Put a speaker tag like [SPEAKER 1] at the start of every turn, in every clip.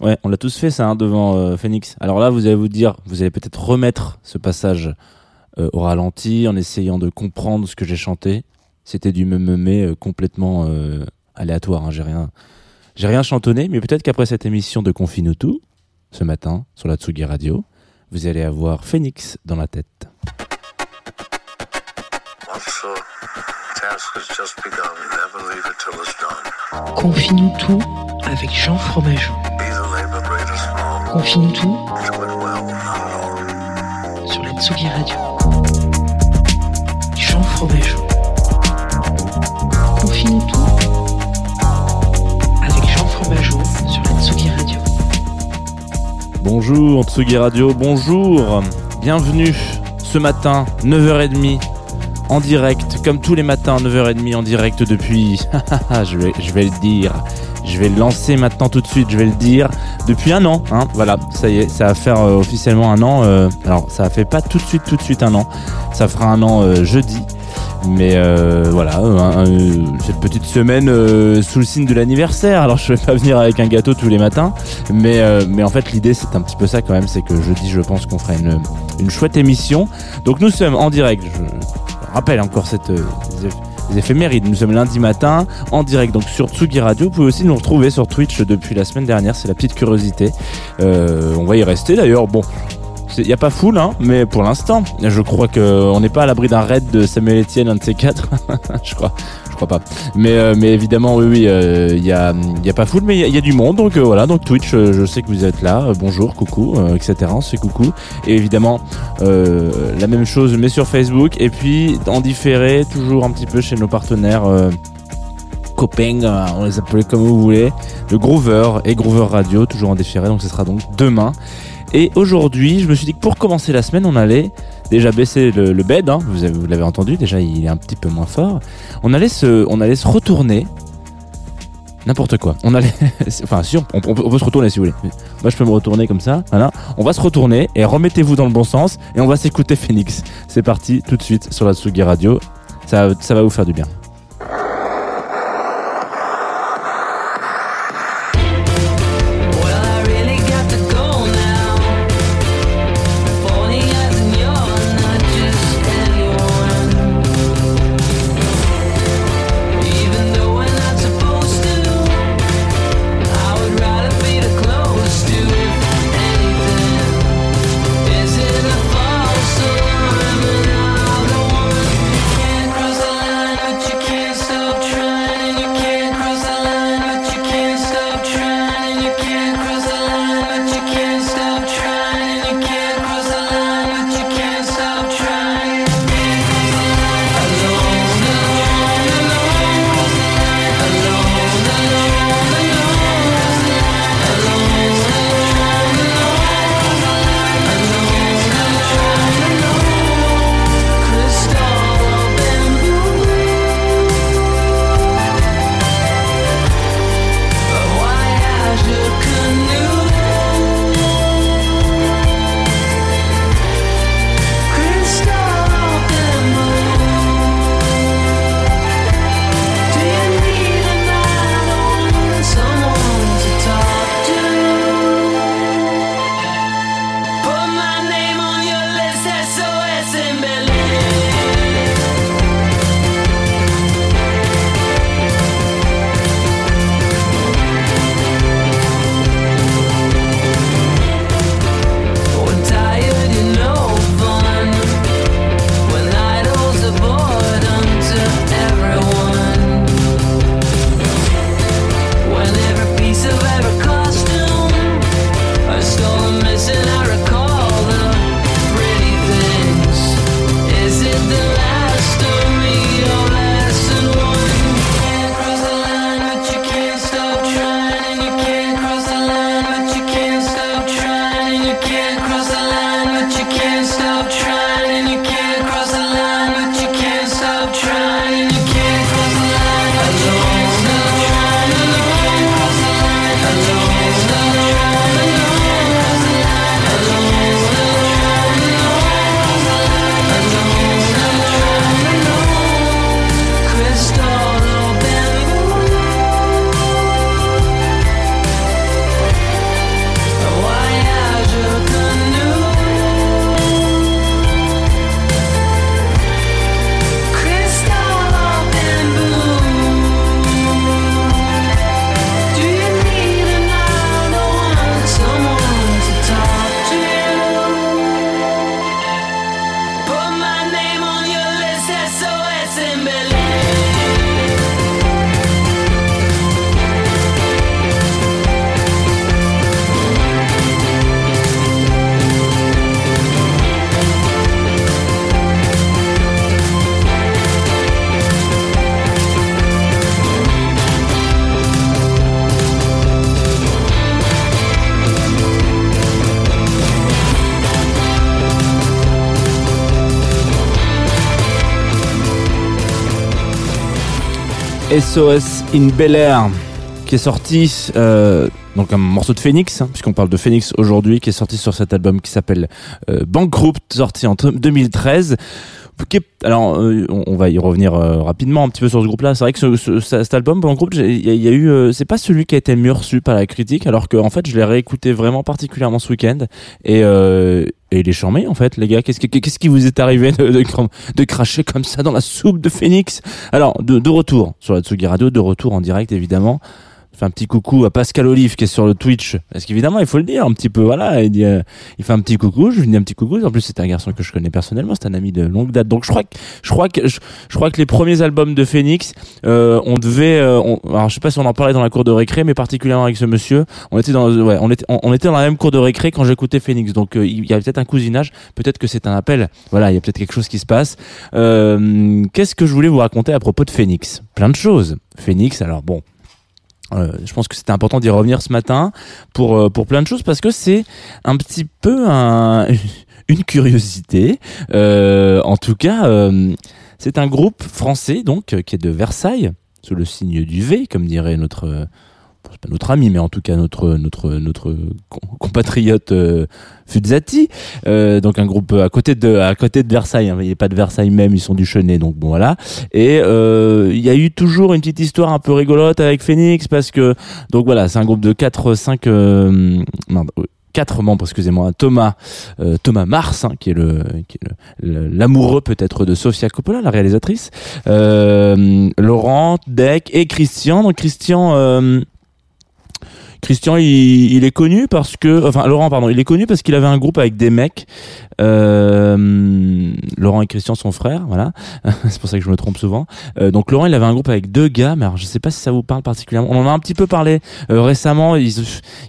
[SPEAKER 1] Ouais, on l'a tous fait ça hein, devant euh, Phoenix. Alors là, vous allez vous dire, vous allez peut-être remettre ce passage euh, au ralenti en essayant de comprendre ce que j'ai chanté. C'était du me euh, complètement aléatoire. hein, J'ai rien, j'ai rien chantonné, mais peut-être qu'après cette émission de Confine tout ce matin sur la Tsugi Radio, vous allez avoir Phoenix dans la tête.
[SPEAKER 2] Confie-nous tout avec Jean Fromageau. Confie-nous tout sur la Tsugi Radio. Jean Fromageau. Confie-nous tout avec Jean Fromageau sur la Tsugi Radio.
[SPEAKER 1] Bonjour Tsugi Radio, bonjour, bienvenue ce matin, 9h30, en direct, comme tous les matins, 9h30 en direct depuis, je, vais, je vais le dire, je vais le lancer maintenant tout de suite, je vais le dire, depuis un an, hein, voilà, ça y est, ça va faire euh, officiellement un an, euh, alors ça fait pas tout de suite, tout de suite un an, ça fera un an euh, jeudi, mais voilà, cette petite semaine sous le signe de l'anniversaire. Alors je vais pas venir avec un gâteau tous les matins, mais en fait l'idée c'est un petit peu ça quand même, c'est que jeudi je pense qu'on fera une une chouette émission. Donc nous sommes en direct. Rappelle encore cette euh, les éphémérides. Nous sommes lundi matin en direct donc sur Tsugi Radio. Vous pouvez aussi nous retrouver sur Twitch depuis la semaine dernière. C'est la petite curiosité. Euh, on va y rester d'ailleurs. Bon. Il n'y a pas foule, hein, mais pour l'instant, je crois qu'on n'est pas à l'abri d'un raid de Samuel Etienne, un de ces quatre. je crois, je crois pas. Mais, euh, mais évidemment, oui, oui, il n'y a, y a pas foule, mais il y, a- du monde. Donc euh, voilà, donc Twitch, euh, je sais que vous êtes là. Euh, bonjour, coucou, euh, etc. On se fait coucou. Et évidemment, euh, la même chose, mais sur Facebook. Et puis en différé, toujours un petit peu chez nos partenaires. euh, euh, on les appelait comme vous voulez, de Groover et Groover Radio, toujours en différé, donc ce sera donc demain. Et aujourd'hui, je me suis dit que pour commencer la semaine, on allait déjà baisser le, bed, hein, vous, avez- vous l'avez entendu, déjà il est un petit peu moins fort. On allait se, on allait se retourner. N'importe quoi. On allait, enfin si on, on peut se retourner si vous voulez. Moi je peux me retourner comme ça. Voilà. On va se retourner et remettez-vous dans le bon sens et on va s'écouter Phoenix. C'est parti tout de suite sur la Tsugi Radio. Ça, ça va vous faire du bien. SOS in Bel Air qui est sorti euh, donc un morceau de Phoenix hein, puisqu'on parle de Phoenix aujourd'hui qui est sorti sur cet album qui s'appelle euh, Bankrupt sorti en 2013 qui est- alors euh, on va y revenir euh, rapidement un petit peu sur ce groupe là c'est vrai que ce, ce- ce- cet album Bankrupt j'ai- il y, y a eu euh, c'est pas celui qui a été mieux reçu par la critique alors que en fait je l'ai réécouté vraiment particulièrement ce week-end. Et euh, et il est charmé en fait les gars. Qu'est-ce qui qu'est-ce qui vous est arrivé de, de, de cracher comme ça dans la soupe de Phoenix? Alors, de, de retour sur la Tsugi Radio, de retour en direct évidemment. Je fais un petit coucou à Pascal Olive qui est sur le Twitch. Parce qu'évidemment, il faut le dire un petit peu. Voilà, il, dit, euh, il fait un petit coucou. Je lui dis un petit coucou. En plus, c'est un garçon que je connais personnellement. C'est un ami de longue date. Donc, je crois que je crois que je, je crois que les premiers albums de Phoenix, euh, on devait. euh, on- alors, je sais pas si on en parlait dans la cour de récré, mais particulièrement avec ce monsieur, on était dans ouais, on était on, on était dans la même cour de récré quand j'écoutais Phoenix. Donc, euh, il y a peut-être un cousinage. Peut-être que c'est un appel. Voilà, il y a peut-être quelque chose qui se passe. Euh, Qu'est-ce que je voulais vous raconter à propos de Phoenix? Plein de choses. Phoenix, alors bon. Euh, je pense que c'était important d'y revenir ce matin pour euh, pour plein de choses parce que c'est un petit peu un, une curiosité. Euh, en tout cas, euh, c'est un groupe français donc euh, qui est de Versailles sous le signe du V, comme dirait notre pas notre ami, mais en tout cas notre notre notre com- compatriote euh. Euh, donc un groupe à côté de à côté de Versailles. Hein, il n'est pas de Versailles même, ils sont du Chenet. Donc bon voilà. Et euh, il y a eu toujours une petite histoire un peu rigolote avec Phoenix parce que donc voilà, c'est un groupe de 4 5 euh, merde, quatre membres, excusez-moi, Thomas, euh, Thomas Mars, hein, qui est le- l'amoureux peut-être de Sofia Coppola, la réalisatrice, euh, Laurent, Deck et Christian. Donc Christian, euh, Christian, il, il est connu parce que, enfin Laurent, pardon, il est connu parce qu'il avait un groupe avec des mecs. Euh, Laurent et Christian sont frères, voilà. C'est pour ça que je me trompe souvent. Euh, donc Laurent, il avait un groupe avec deux gars, mais alors je sais pas si ça vous parle particulièrement. On en a un petit peu parlé euh, récemment. Ils,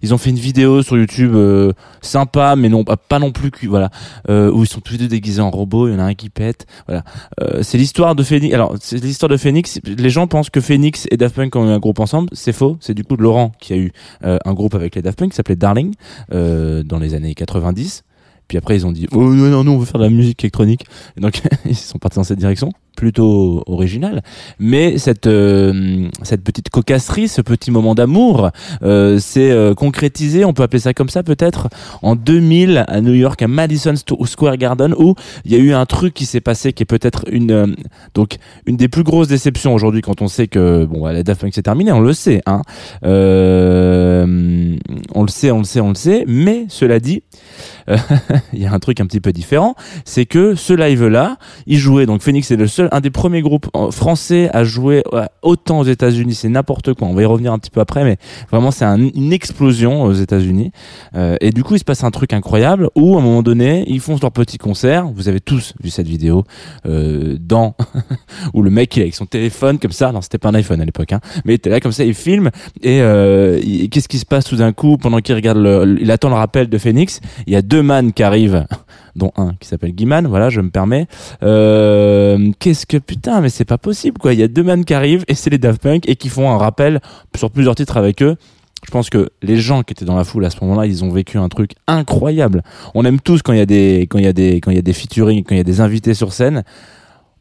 [SPEAKER 1] ils ont fait une vidéo sur YouTube euh, sympa, mais non pas non plus, voilà, euh, où ils sont tous les deux déguisés en robots. Il y en a un qui pète, voilà. Euh, c'est l'histoire de Phoenix. Alors c'est l'histoire de Phoenix. Les gens pensent que Phoenix et Daft Punk ont eu un groupe ensemble. C'est faux. C'est du coup Laurent qui a eu un groupe avec les Daft Punk qui s'appelait Darling euh, dans les années 90. Puis après, ils ont dit, oh non, non, non, on veut faire de la musique électronique. Et donc, ils sont partis dans cette direction, plutôt originale. Mais cette, euh, cette petite cocasserie, ce petit moment d'amour, euh, s'est euh, concrétisé, on peut appeler ça comme ça peut-être, en 2000 à New York, à Madison Square Garden, où il y a eu un truc qui s'est passé qui est peut-être une, euh, donc, une des plus grosses déceptions aujourd'hui quand on sait que, bon, la Daft Punk c'est terminé, on le sait, hein. On le sait, on le sait, on le sait. Mais cela dit, il y a un truc un petit peu différent, c'est que ce live-là, il jouait. Donc Phoenix est le seul, un des premiers groupes euh, français à jouer ouais, autant aux États-Unis. C'est n'importe quoi. On va y revenir un petit peu après, mais vraiment c'est un- une explosion aux États-Unis. Euh, et du coup, il se passe un truc incroyable où à un moment donné, ils font leur petit concert. Vous avez tous vu cette vidéo euh, dans où le mec il est avec son téléphone comme ça. Non, c'était pas un iPhone à l'époque, hein, mais il était là comme ça, il filme et euh, qu'est-ce qui se passe tout d'un coup pendant qu'il regarde, il attend le rappel de Phoenix. Il y a deux man qui arrivent, dont un qui s'appelle Guiman. Voilà, je me permets. Euh, qu'est-ce que putain, mais c'est pas possible quoi. Il y a deux man qui arrivent et c'est les Daft Punk et qui font un rappel sur plusieurs titres avec eux. Je pense que les gens qui étaient dans la foule à ce moment-là, ils ont vécu un truc incroyable. On aime tous quand il y a des quand il y a des quand il y a des featuring, quand il y a des invités sur scène.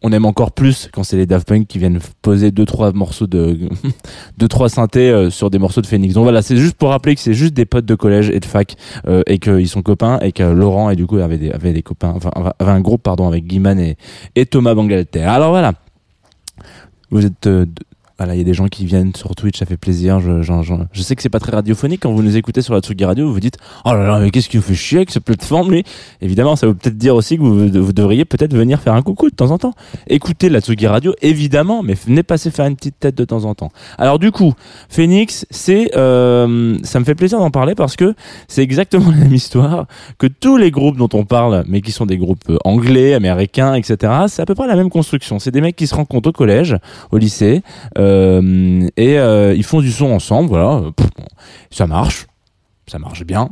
[SPEAKER 1] On aime encore plus quand c'est les Daft Punk qui viennent poser deux trois morceaux de deux trois synthés euh, sur des morceaux de Phoenix. Donc voilà, c'est juste pour rappeler que c'est juste des potes de collège et de fac euh, et qu'ils sont copains et que Laurent et du coup avait des avait des copains enfin avait un groupe pardon avec Guiman et Thomas Bangalter. Alors voilà. Vous êtes euh, voilà, il y a des gens qui viennent sur Twitch, ça fait plaisir. Je, je, je, je sais que c'est pas très radiophonique quand vous nous écoutez sur la Tsugi Radio, vous vous dites oh là là mais qu'est-ce qui vous fait chier avec cette plateforme? Lui Évidemment, ça veut peut-être dire aussi que vous, vous devriez peut-être venir faire un coucou de temps en temps. Écoutez la Tsugi Radio, évidemment, mais venez passer faire une petite tête de temps en temps. Alors du coup, Phoenix, c'est euh, ça me fait plaisir d'en parler parce que c'est exactement la même histoire que tous les groupes dont on parle, mais qui sont des groupes euh, anglais, américains, etc. C'est à peu près la même construction. C'est des mecs qui se rencontrent au collège, au lycée, euh, et euh, ils font du son ensemble. Voilà, ça marche, ça marche bien.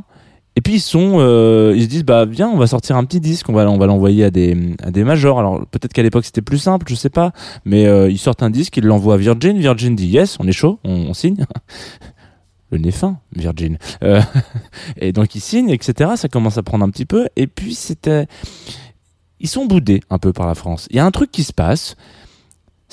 [SPEAKER 1] Et puis euh, ils se disent bah viens, on va sortir un petit disque, on va on va l'envoyer à des à des majors. Alors peut-être qu'à l'époque c'était plus simple, je sais pas, mais euh, ils sortent un disque, ils l'envoient à Virgin. Virgin dit yes, on est chaud, on, signe. Le nez fin, Virgin. Euh, et donc ils signent, etc. Ça commence à prendre un petit peu. Et puis c'était, ils sont boudés un peu par la France. Il y a un truc qui se passe.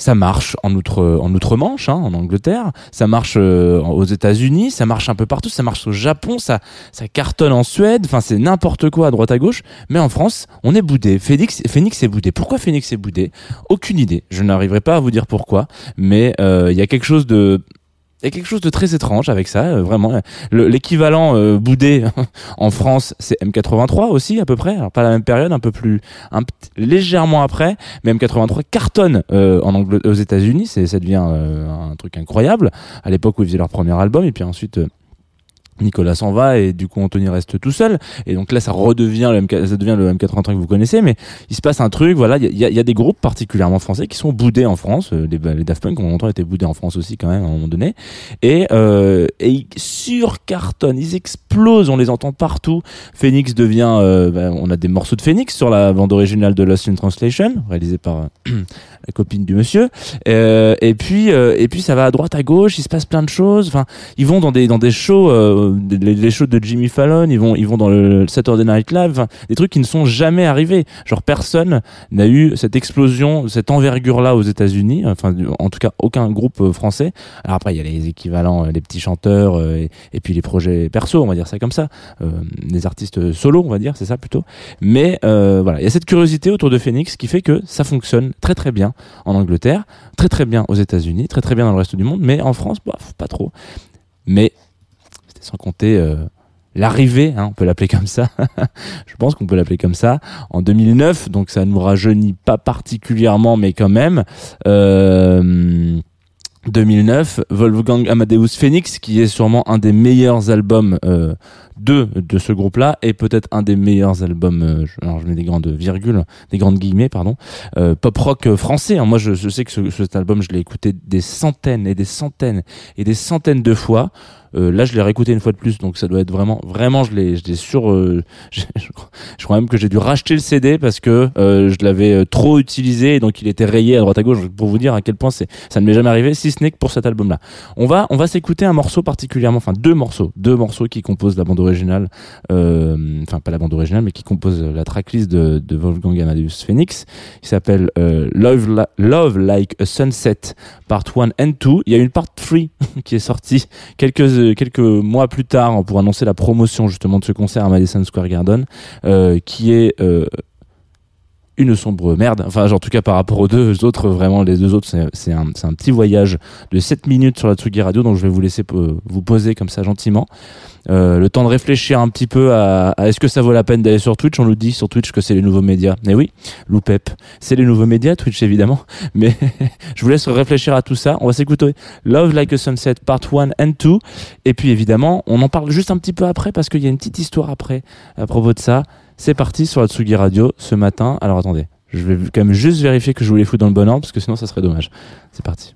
[SPEAKER 1] Ça marche en outre en outre-Manche, hein, en Angleterre, ça marche euh, aux États-Unis, ça marche un peu partout, ça marche au Japon, ça ça cartonne en Suède, enfin c'est n'importe quoi à droite à gauche, mais en France, on est boudé. Phoenix Phoenix est boudé. Pourquoi Phoenix est boudé? Aucune idée. Je n'arriverai pas à vous dire pourquoi, mais euh, il y a quelque chose de il y a quelque chose de très étrange avec ça, euh, vraiment. Le- L'équivalent euh, boudé en France, c'est M83 aussi à peu près. Alors pas la même période, un peu plus, légèrement après, mais M83 cartonne euh, en aux États-Unis. Ça devient euh, un truc incroyable. À l'époque où ils faisaient leur premier album, et puis ensuite. Nicolas s'en va et du coup Anthony reste tout seul et donc là ça redevient le MK, ça devient le M83 que vous connaissez mais il se passe un truc voilà il y a- des groupes particulièrement français qui sont boudés en France euh, les, les Daft Punk ont longtemps été boudés en France aussi quand même à un moment donné et, euh, et ils surcartonnent, ils explosent, on les entend partout. Phoenix devient, euh, ben, on a des morceaux de Phoenix sur la bande originale de Lost in Translation, réalisée par euh, la copine du monsieur. Euh, et puis, et puis ça va à droite à gauche, il se passe plein de choses. Enfin, ils vont dans des dans des shows, les, les shows de Jimmy Fallon, ils vont ils vont dans le Saturday Night Live, des trucs qui ne sont jamais arrivés. Genre personne n'a eu cette explosion, cette envergure là aux États-Unis. Enfin, en tout cas, aucun groupe euh, français. Alors après, il y a les équivalents, euh, les petits chanteurs, euh, et, puis les projets perso, on va dire ça comme ça, euh, les artistes solo, on va dire, c'est ça plutôt. Mais voilà, il y a cette curiosité autour de Phoenix qui fait que ça fonctionne très très bien en Angleterre, très très bien aux États-Unis, très très bien dans le reste du monde, mais en France, bof, pas trop. Mais sans compter. euh, L'arrivée, hein, on peut l'appeler comme ça. Je pense qu'on peut l'appeler comme ça. En 2009, donc ça nous rajeunit pas particulièrement, mais quand même. Euh, 2009, Wolfgang Amadeus Phoenix, qui est sûrement un des meilleurs albums euh, de, de ce groupe-là, et peut-être un des meilleurs albums, euh, je, alors je mets des grandes virgules, des grandes guillemets, pardon, pop rock français. hein. Moi, je, je sais que ce, cet album, je l'ai écouté des centaines et des centaines et des centaines de fois. Euh, là, je l'ai réécouté une fois de plus, donc ça doit être vraiment, vraiment, je l'ai, je l'ai sur, euh, je, crois- même que j'ai dû racheter le CD parce que euh, je l'avais euh, trop utilisé, et donc il était rayé à droite à gauche. Pour vous dire à quel point c'est, ça ne m'est jamais arrivé, si ce n'est que pour cet album-là. On va, on va s'écouter un morceau particulièrement, enfin deux morceaux, deux morceaux qui composent la bande originale, euh, enfin pas la bande originale, mais qui composent la tracklist de, de Wolfgang Amadeus Phoenix. Il s'appelle euh, Love, Love Like a Sunset Part 1 and 2. Il y a une part 3 qui est sortie quelques quelques mois plus tard pour annoncer la promotion justement de ce concert à Madison Square Garden, euh, qui est euh, une sombre merde. Enfin, en tout cas, par rapport aux deux autres, vraiment, les deux autres, c'est- un, un petit voyage de 7 minutes sur la Tsugi Radio, donc je vais vous laisser vous poser comme ça gentiment. Euh, le temps de réfléchir un petit peu à, est-ce que ça vaut la peine d'aller sur Twitch? On nous dit sur Twitch que c'est les nouveaux médias. Mais oui, Loupep, c'est les nouveaux médias, Twitch évidemment. Mais je vous laisse réfléchir à tout ça. On va s'écouter Love Like a Sunset Part 1 and 2. Et puis évidemment, on en parle juste un petit peu après parce qu'il y a une petite histoire après à propos de ça. C'est parti sur la Tsugi Radio ce matin. Alors attendez, je vais quand même juste vérifier que je vous les fous dans le bon ordre parce que sinon ça serait dommage. C'est parti.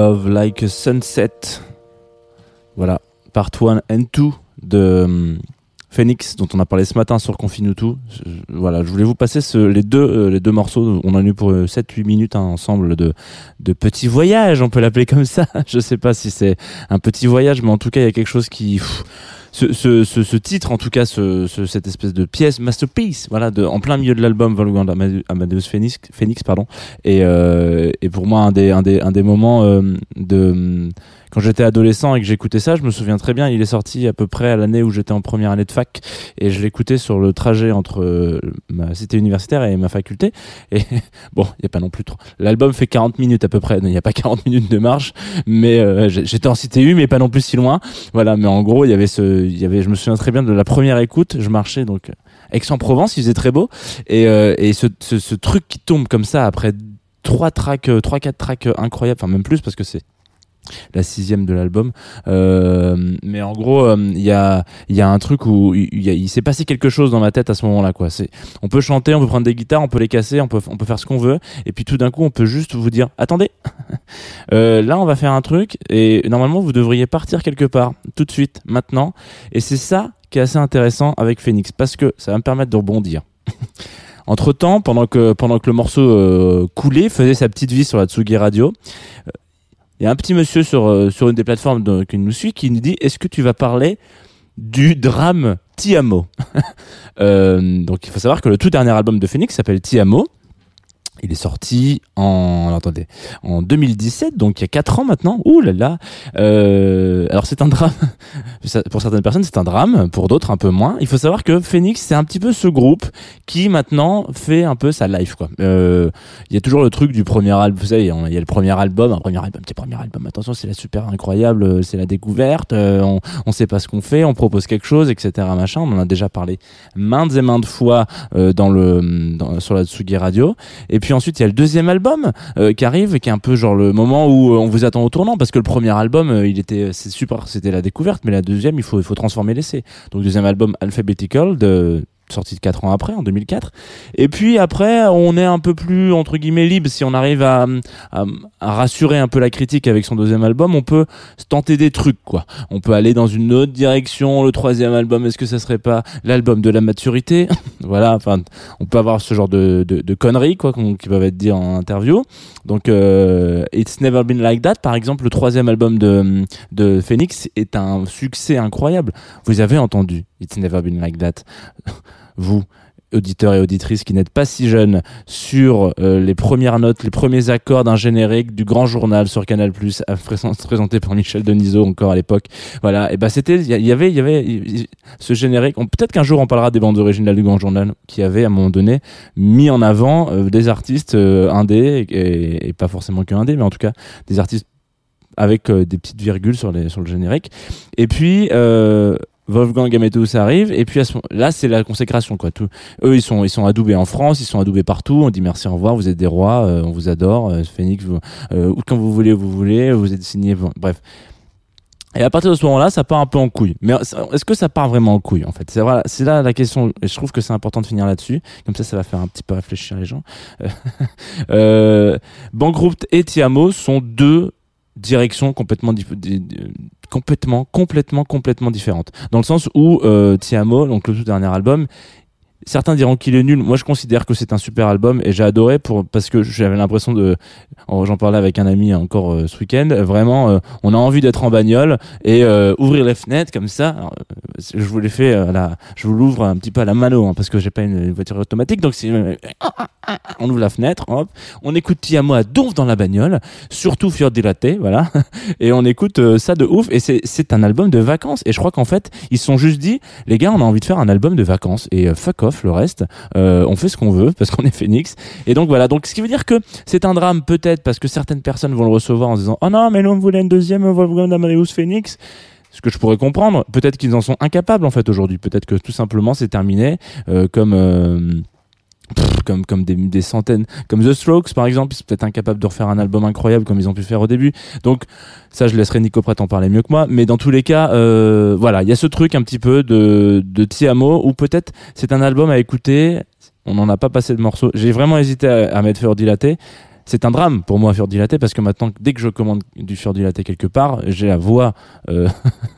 [SPEAKER 3] Love
[SPEAKER 1] Like a Sunset. Voilà, part 1 and 2 de hum, Phoenix, dont on a parlé ce matin sur Confinutu. Voilà, je voulais vous passer ce- les, deux, euh, les deux morceaux. On en a eu pour 7-8 minutes hein, ensemble de, de petits voyages, on peut l'appeler comme ça. Je sais pas si c'est un petit voyage, mais en tout cas, il y a quelque chose qui. Ce, ce, ce, ce titre, en tout cas, ce, ce- cette espèce de pièce masterpiece, voilà, de, en plein milieu de l'album Amade- Amadeus Phoenix, Phoenix pardon, et, euh, et pour moi un des, un des, un des moments euh, de quand j'étais adolescent et que j'écoutais ça, je me souviens très bien, il est sorti à peu près à l'année où j'étais en première année de fac et je l'écoutais sur le trajet entre euh, ma cité universitaire et ma faculté. Et bon, il y a pas non plus trop. L'album fait 40 minutes à peu près, il n'y a pas 40 minutes de marche, mais euh, j'étais en cité U mais pas non plus si loin. Voilà, mais en gros, il y avait ce il y avait je me souviens très bien de la première écoute, je marchais donc Aix-en-Provence, il faisait très beau et euh, et ce, ce ce truc qui tombe comme ça après trois tracks, trois quatre tracks incroyables, enfin même plus parce que c'est la sixième de l'album. Euh, mais en gros, euh, il y a y a un truc où il s'est passé quelque chose dans ma tête à ce moment-là. Quoi. C'est on peut chanter, on peut prendre des guitares, on peut les casser, on peut on peut faire ce qu'on veut. Et puis tout d'un coup, on peut juste vous dire attendez, euh, là on va faire un truc et normalement vous devriez partir quelque part tout de suite, maintenant. Et c'est ça qui est assez intéressant avec Phoenix parce que ça va me permettre de rebondir. Entre temps, pendant que pendant que le morceau euh, coulait, faisait sa petite vie sur la Tsugi Radio, il y a un petit monsieur sur, euh, sur une des plateformes qui nous suit qui nous dit Est-ce que tu vas parler du drame Tiamo Euh, Donc il faut savoir que le tout dernier album de Phoenix s'appelle Tiamo. Il est sorti en attendez en 2017, donc il y a 4 ans maintenant. Ouh là là. Euh, alors c'est un drame. Pour certaines personnes, c'est un drame. Pour d'autres, un peu moins. Il faut savoir que Phoenix, c'est un petit peu ce groupe qui maintenant fait un peu sa life quoi. Euh, il y a toujours le truc du premier album. Vous savez, il y a le premier album, un premier album, petit premier album. Attention, c'est la super incroyable, euh, c'est la découverte. euh, on, on sait pas ce qu'on fait, on propose quelque chose, etc. Machin. On en a déjà parlé maintes et maintes fois dans le sur la Tsugi Radio. Et puis ensuite, il y a le deuxième album euh, qui arrive, qui est un peu genre le moment où euh, on vous attend au tournant, parce que le premier album, euh, il était, c'est super, c'était la découverte, mais la deuxième, il faut il faut transformer l'essai. Donc deuxième album Alphabetical de sorti de 4 ans après, en 2004. Et puis après, on est un peu plus, entre guillemets, libre. Si on arrive à, rassurer un peu la critique avec son deuxième album, on peut se tenter des trucs, quoi. On peut aller dans une autre direction. Le troisième album, est-ce que ça serait pas l'album de la maturité? Voilà, enfin, on peut avoir ce genre de, conneries, quoi, qui peuvent être dit en interview. Donc, euh, It's Never Been Like That, par exemple, le troisième album de Phoenix est un succès incroyable. Vous avez entendu It's Never Been Like That? Vous, auditeurs et auditrices qui n'êtes pas si jeunes, sur euh, les premières notes, les premiers accords d'un générique du grand journal sur Canal+, présenté par Michel Denisot encore à l'époque. Voilà, et ben c'était, il y, avait, il y avait ce générique. Peut-être qu'un jour on parlera des bandes originales du grand journal qui avait à un moment donné mis en avant euh, des artistes euh, indés et, pas forcément que indés, mais en tout cas des artistes avec euh, des petites virgules sur, sur le générique. Et puis, euh, Wolfgang Amadeus arrive, et puis à ce là, c'est la consécration, quoi. Tout, eux, ils sont, ils sont adoubés en France, ils sont adoubés partout. On dit merci, au revoir, vous êtes des rois, euh, on vous adore, euh, Phoenix, vous, euh, quand vous voulez, vous voulez, vous êtes signé, bref. Et à partir de ce moment-là, ça part un peu en couille. Mais ça- est-ce que ça part vraiment en couille, en fait? C'est voilà, c'est là la question. Et je trouve que c'est important de finir là-dessus. Comme ça, ça va faire un petit peu réfléchir les gens. euh, Bankrupt et Tiamo sont deux directions complètement complètement complètement complètement différentes dans le sens où euh, Tiamo donc le tout dernier album certains diront qu'il est nul moi je considère que c'est un super album et j'ai adoré pour parce que j'avais l'impression de j'en parlais avec un ami encore euh, ce week-end vraiment euh, on a envie d'être en bagnole et euh, ouvrir les fenêtres comme ça euh, je vous l'ai fait à la je vous l'ouvre un petit peu à la mano hein, parce que j'ai pas une, voiture automatique donc on ouvre la fenêtre hop on écoute Tiamo à donf dans la bagnole surtout Fior Dilaté, voilà. Et on écoute ça de ouf. Et c'est, un album de vacances. Et je crois qu'en fait, ils se sont juste dit, les gars, on a envie de faire un album de vacances. Et fuck off le reste. Euh, on fait ce qu'on veut parce qu'on est Phoenix. Et donc voilà. Donc ce qui veut dire que c'est un drame peut-être parce que certaines personnes vont le recevoir en disant, oh non, mais nous on voulait une deuxième Wolfgang Amadeus Phoenix. Ce que je pourrais comprendre, peut-être qu'ils en sont incapables en fait aujourd'hui. Peut-être que tout simplement c'est terminé, euh, comme euh, comme comme des, des centaines, comme The Strokes par exemple, ils sont peut-être incapables de refaire un album incroyable comme ils ont pu faire au début. Donc ça, je laisserai Nico Pratt en parler mieux que moi. Mais dans tous les cas, euh, voilà, il y a ce truc un petit peu de de Tiamo où peut-être c'est un album à écouter. On n'en a pas passé de morceaux. J'ai vraiment hésité à, à mettre Feur Dilaté. C'est un drame pour moi, Fior Dilaté, parce que maintenant, dès que je commande du Fior Dilaté quelque part, j'ai la voix euh,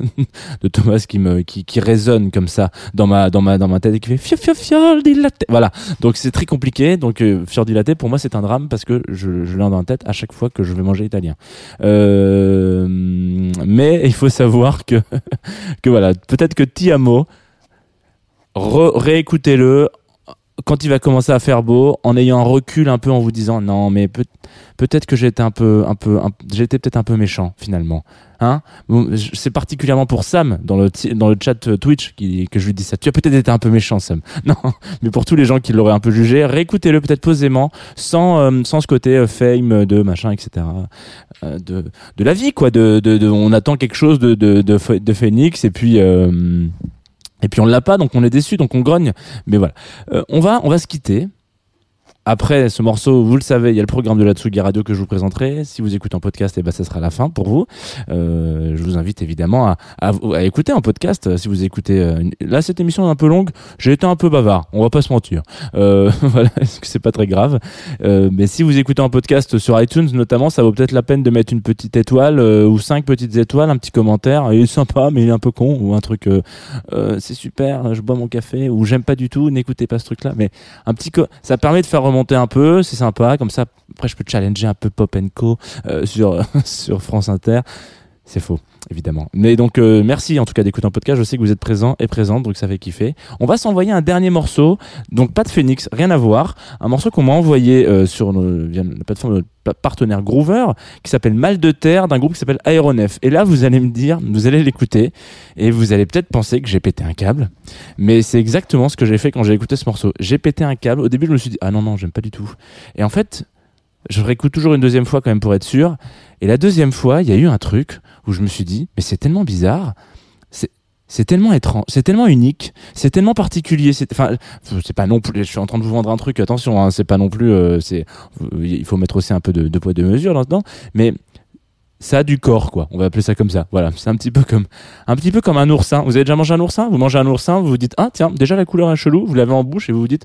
[SPEAKER 1] de Thomas qui me qui, qui résonne comme ça dans ma dans ma dans ma tête et qui fait Fior Fior Fior Dilaté. Voilà. Donc c'est très compliqué. Donc euh, Fior Dilaté pour moi c'est un drame parce que je je l'ai la tête à chaque fois que je vais manger italien. Euh, mais il faut savoir que que voilà, peut-être que Tiamo réécoutez-le quand il va commencer à faire beau, en ayant un recul un peu, en vous disant non, mais peut- peut-être que été un peu, un peu, été peut-être un peu méchant finalement. Hein? C'est particulièrement pour Sam dans le dans le chat euh, Twitch que je lui dis ça. Tu as peut-être été un peu méchant, Sam. Non, mais pour tous les gens qui l'auraient un peu jugé, réécoutez-le peut-être posément, sans euh, sans ce côté euh, fame de machin, etc. de de la vie quoi. De, de, on attend quelque chose de de Phoenix et puis. Et puis on l'a pas, donc on est déçu, donc on grogne. Mais voilà. Euh, on va, on va se quitter. Après ce morceau, vous le savez, il y a le programme de la Tsugi Radio que je vous présenterai. Si vous écoutez en podcast, et ben ça sera la fin pour vous. Euh, je vous invite évidemment à, écouter en podcast. euh, Si vous écoutez, euh, là cette émission est un peu longue. J'ai été un peu bavard. On va pas se mentir. Voilà, c'est pas très grave. Mais si vous écoutez en podcast sur iTunes notamment, ça vaut peut-être la peine de mettre une petite étoile ou cinq petites étoiles, un petit commentaire. Il est sympa, mais il est un peu con ou un truc. c'est super, je bois mon café ou j'aime pas du tout. N'écoutez pas ce truc-là. Mais un petit, co- ça permet de faire remonter un peu. C'est sympa. Comme ça, après, je peux challenger un peu Pop Co euh, sur sur France Inter. C'est faux, évidemment. Mais donc, euh, merci en tout cas d'écouter un podcast. Je sais que vous êtes présents et présentes, donc ça fait kiffer. On va s'envoyer un dernier morceau. Donc, pas de Phoenix, rien à voir. Un morceau qu'on m'a envoyé euh, sur via la plateforme de notre pa- partenaire Groover, qui s'appelle Mal de Terre, d'un groupe qui s'appelle Aéronef. Et là, vous allez me dire, vous allez l'écouter, et vous allez peut-être penser que j'ai pété un câble. Mais c'est exactement ce que j'ai fait quand j'ai écouté ce morceau. J'ai pété un câble. Au début, je me suis dit, ah non, non, j'aime pas du tout. Et en fait, je réécoute toujours une deuxième fois quand même pour être sûr. Et la deuxième fois, il y a eu un truc où je me suis dit, mais c'est tellement bizarre, c'est tellement étrange, c'est tellement unique, c'est tellement particulier. Enfin, c'est pas non plus. Je suis en train de vous vendre un truc. Attention, hein, c'est pas non plus. euh, c'est il faut mettre aussi un peu de, de poids de mesure là-dedans. Mais ça a du corps, quoi. On va appeler ça comme ça. Voilà, c'est un petit peu comme un petit peu comme un oursin. Vous avez déjà mangé un oursin? Vous mangez un oursin, vous vous dites ah tiens, déjà la couleur est chelou. Vous l'avez en bouche et vous vous dites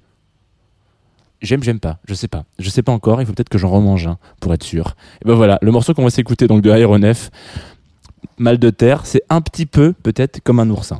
[SPEAKER 1] J'aime, j'aime pas. Je sais pas. Je sais pas encore. Il faut peut-être que j'en remange un pour être sûr. Et ben voilà, le morceau qu'on va s'écouter donc de Aéronef, Mal de terre, c'est un petit peu peut-être comme un oursin.